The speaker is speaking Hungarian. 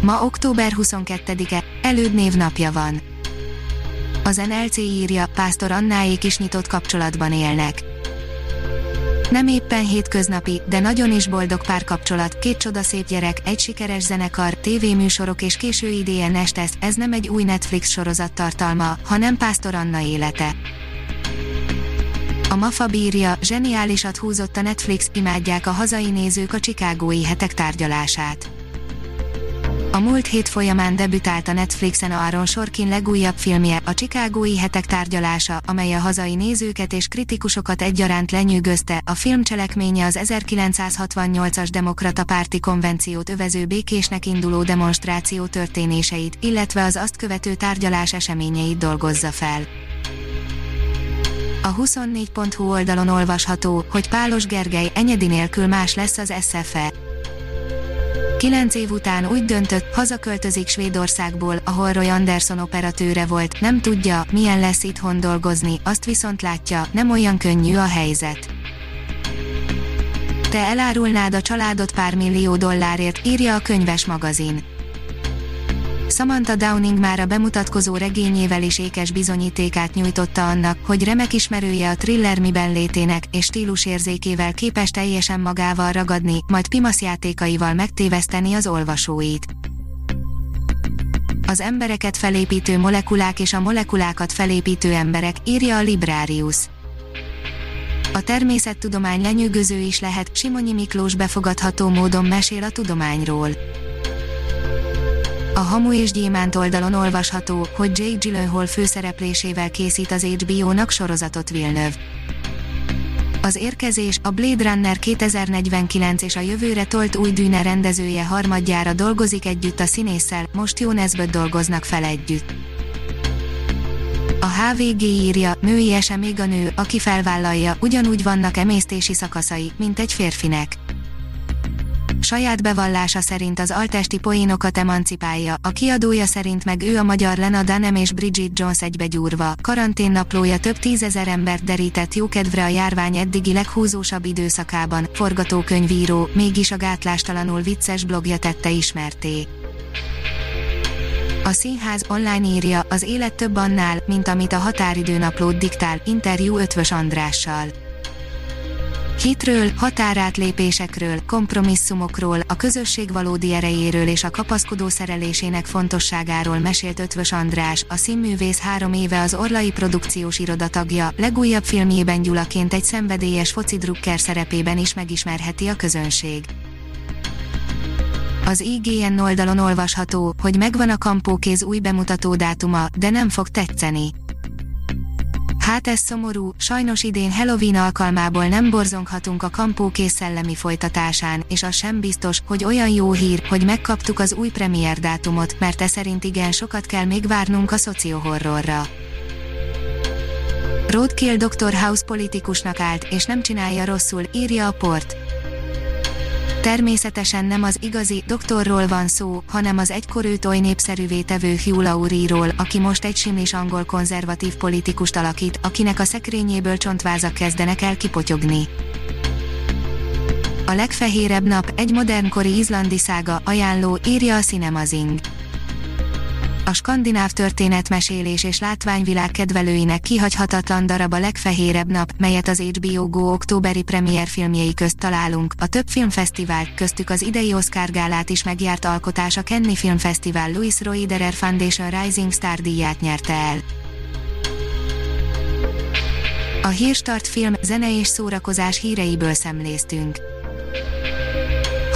Ma október 22-e, előd névnapja van. Az NLC írja, Pásztor Annáék is nyitott kapcsolatban élnek. Nem éppen hétköznapi, de nagyon is boldog párkapcsolat, két csodaszép gyerek, egy sikeres zenekar, tévéműsorok és késő idén estesz, ez nem egy új Netflix sorozat tartalma, hanem Pásztor Anna élete. A MAFA bírja, zseniálisat húzott a Netflix, imádják a hazai nézők a Chicagói hetek tárgyalását. A múlt hét folyamán debütált a Netflixen Aaron Sorkin legújabb filmje, a Chicagói hetek tárgyalása, amely a hazai nézőket és kritikusokat egyaránt lenyűgözte. A film cselekménye az 1968-as demokrata párti konvenciót övező békésnek induló demonstráció történéseit, illetve az azt követő tárgyalás eseményeit dolgozza fel. A 24.hu oldalon olvasható, hogy Pálos Gergely enyedi nélkül más lesz az SFE. Kilenc év után úgy döntött, hazaköltözik Svédországból, ahol Roy Anderson operatőre volt, nem tudja, milyen lesz itthon dolgozni, azt viszont látja, nem olyan könnyű a helyzet. Te elárulnád a családot pár millió dollárért, írja a könyves magazin. Samantha Downing már a bemutatkozó regényével is ékes bizonyítékát nyújtotta annak, hogy remek ismerője a thriller miben létének, és stílusérzékével képes teljesen magával ragadni, majd pimasz játékaival megtéveszteni az olvasóit. Az embereket felépítő molekulák és a molekulákat felépítő emberek, írja a Librarius. A természettudomány lenyűgöző is lehet, Simonyi Miklós befogadható módon mesél a tudományról a Hamu és Gyémánt oldalon olvasható, hogy Jake Gyllenhaal főszereplésével készít az HBO-nak sorozatot Villeneuve. Az érkezés, a Blade Runner 2049 és a jövőre tolt új dűne rendezője harmadjára dolgozik együtt a színésszel, most jó nezböt dolgoznak fel együtt. A HVG írja, női ese még a nő, aki felvállalja, ugyanúgy vannak emésztési szakaszai, mint egy férfinek saját bevallása szerint az altesti poénokat emancipálja, a kiadója szerint meg ő a magyar Lena Dunham és Bridget Jones egybegyúrva, karanténnaplója több tízezer embert derített jókedvre a járvány eddigi leghúzósabb időszakában, forgatókönyvíró, mégis a gátlástalanul vicces blogja tette ismerté. A színház online írja, az élet több annál, mint amit a határidőnaplót diktál, interjú Ötvös Andrással. Hitről, határátlépésekről, kompromisszumokról, a közösség valódi erejéről és a kapaszkodó szerelésének fontosságáról mesélt Ötvös András, a színművész három éve az Orlai produkciós iroda tagja, legújabb filmjében Gyulaként egy szenvedélyes foci drukker szerepében is megismerheti a közönség. Az IGN oldalon olvasható, hogy megvan a kampókéz új bemutató dátuma, de nem fog tetszeni Hát ez szomorú, sajnos idén Halloween alkalmából nem borzonghatunk a kampókész szellemi folytatásán, és az sem biztos, hogy olyan jó hír, hogy megkaptuk az új premier dátumot, mert e szerint igen sokat kell még várnunk a szociohorrorra. Roadkill Dr. House politikusnak állt, és nem csinálja rosszul, írja a port. Természetesen nem az igazi doktorról van szó, hanem az egykor őt oly népszerűvé tevő Hugh Laurie-ról, aki most egy simlis angol konzervatív politikust alakít, akinek a szekrényéből csontvázak kezdenek el kipotyogni. A legfehérebb nap, egy modernkori izlandi szága, ajánló, írja a Cinemazing a skandináv történetmesélés és látványvilág kedvelőinek kihagyhatatlan darab a legfehérebb nap, melyet az HBO Go októberi premier filmjei közt találunk. A több filmfesztivál, köztük az idei Oscar gálát is megjárt alkotás a Kenny Filmfesztivál Louis Roederer Foundation Rising Star díját nyerte el. A Hírstart film, zene és szórakozás híreiből szemléztünk.